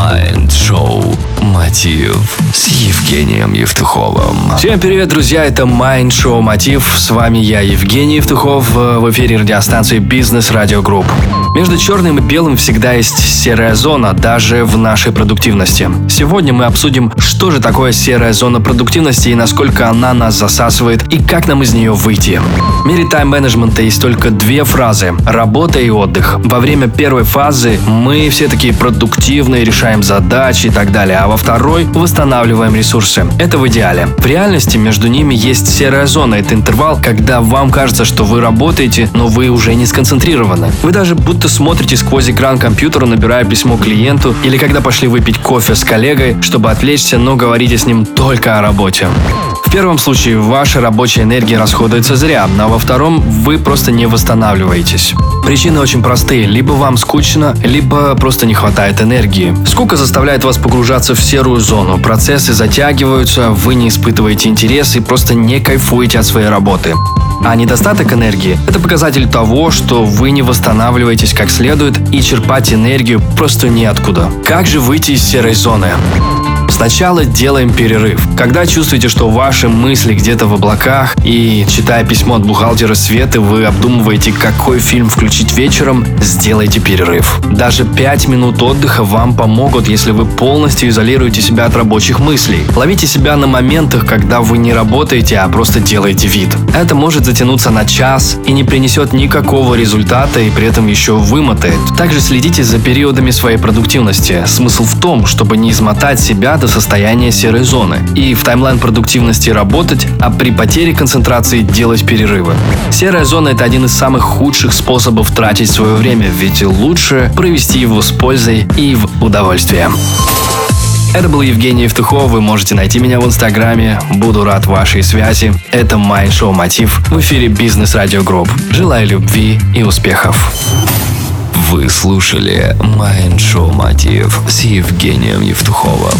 Mind Show. «Мотив» с Евгением Евтуховым. Всем привет, друзья, это Mind Show Мотив. С вами я, Евгений Евтухов, в эфире радиостанции Бизнес Радио Групп. Между черным и белым всегда есть серая зона, даже в нашей продуктивности. Сегодня мы обсудим, что же такое серая зона продуктивности и насколько она нас засасывает, и как нам из нее выйти. В мире тайм-менеджмента есть только две фразы – работа и отдых. Во время первой фазы мы все такие продуктивные, решаем задачи и так далее, а во второй восстанавливаем ресурсы. Это в идеале. В реальности между ними есть серая зона. Это интервал, когда вам кажется, что вы работаете, но вы уже не сконцентрированы. Вы даже будто смотрите сквозь экран компьютера, набирая письмо клиенту, или когда пошли выпить кофе с коллегой, чтобы отвлечься, но говорите с ним только о работе. В первом случае ваша рабочая энергия расходуется зря, а во втором вы просто не восстанавливаетесь. Причины очень простые. Либо вам скучно, либо просто не хватает энергии. Скука заставляет вас погружаться в серую зону. Процессы затягиваются, вы не испытываете интерес и просто не кайфуете от своей работы. А недостаток энергии – это показатель того, что вы не восстанавливаетесь как следует и черпать энергию просто неоткуда. Как же выйти из серой зоны? Сначала делаем перерыв. Когда чувствуете, что ваши мысли где-то в облаках и, читая письмо от бухгалтера Светы, вы обдумываете, какой фильм включить вечером, сделайте перерыв. Даже 5 минут отдыха вам помогут, если вы полностью изолируете себя от рабочих мыслей. Ловите себя на моментах, когда вы не работаете, а просто делаете вид. Это может затянуться на час и не принесет никакого результата и при этом еще вымотает. Также следите за периодами своей продуктивности. Смысл в том, чтобы не измотать себя до состояния серой зоны и в таймлайн продуктивности работать, а при потере концентрации делать перерывы. Серая зона – это один из самых худших способов тратить свое время, ведь лучше провести его с пользой и в удовольствие. Это был Евгений Евтухов. Вы можете найти меня в Инстаграме. Буду рад вашей связи. Это Mind Show Мотив в эфире Бизнес Радио Групп. Желаю любви и успехов. Вы слушали Майнд-шоу «Мотив» с Евгением Евтуховым.